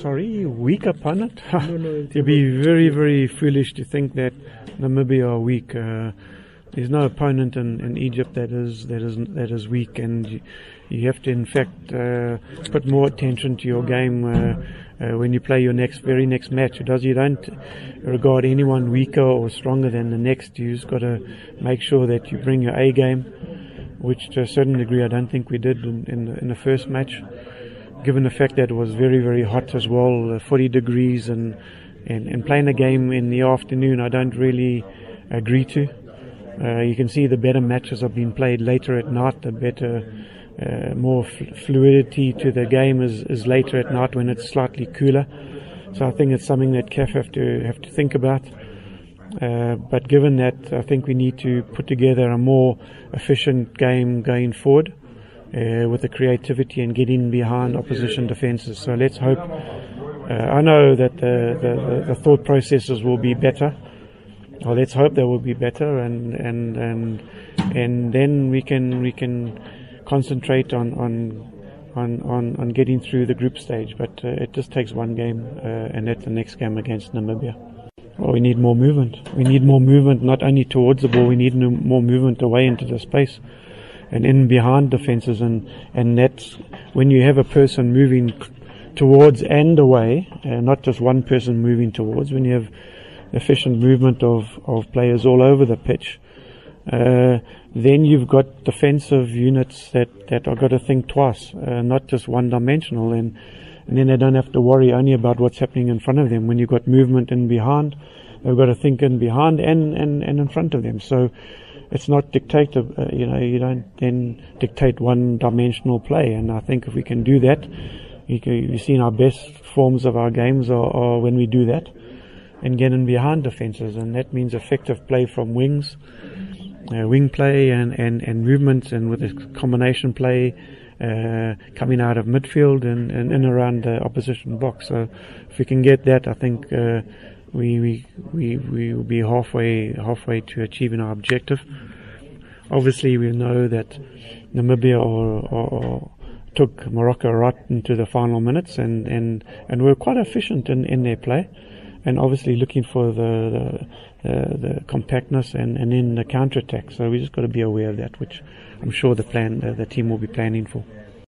Sorry, weak opponent? No, no, It'd be very, very foolish to think that Namibia are weak. Uh, there's no opponent in, in Egypt that is that is that is weak, and you, you have to, in fact, uh, put more attention to your game uh, uh, when you play your next very next match. Does you don't regard anyone weaker or stronger than the next. You just got to make sure that you bring your A game, which to a certain degree I don't think we did in, in, the, in the first match given the fact that it was very, very hot as well, uh, 40 degrees, and, and, and playing a game in the afternoon, I don't really agree to. Uh, you can see the better matches have been played later at night, the better, uh, more fluidity to the game is, is later at night when it's slightly cooler. So I think it's something that CAF have to have to think about. Uh, but given that, I think we need to put together a more efficient game going forward uh, with the creativity and getting behind opposition defences. So let's hope. Uh, I know that the, the, the, thought processes will be better. Well, let's hope they will be better, and and and and then we can we can concentrate on on on on, on getting through the group stage. But uh, it just takes one game, uh, and that's the next game against Namibia. Well, we need more movement. We need more movement, not only towards the ball. We need more movement away into the space and in behind defenses and and that's when you have a person moving towards and away, and not just one person moving towards. When you have efficient movement of of players all over the pitch, uh, then you've got defensive units that that are got to think twice, uh, not just one dimensional, and and then they don't have to worry only about what's happening in front of them. When you've got movement in behind, they've got to think in behind and and and in front of them. So it's not dictative. Uh, you know, you don't then dictate one-dimensional play. And I think if we can do that, you can, you've seen our best forms of our games are, are when we do that and get in behind defenses, and that means effective play from wings, uh, wing play, and, and, and movements, and with a combination play. Uh, coming out of midfield and, and in around the opposition box. So if we can get that, I think uh, we we we we will be halfway halfway to achieving our objective. Obviously, we know that Namibia or, or, or took Morocco right into the final minutes and, and, and were quite efficient in, in their play. And obviously looking for the the, the compactness and, and then the counter attack. So we just got to be aware of that, which I'm sure the plan the, the team will be planning for.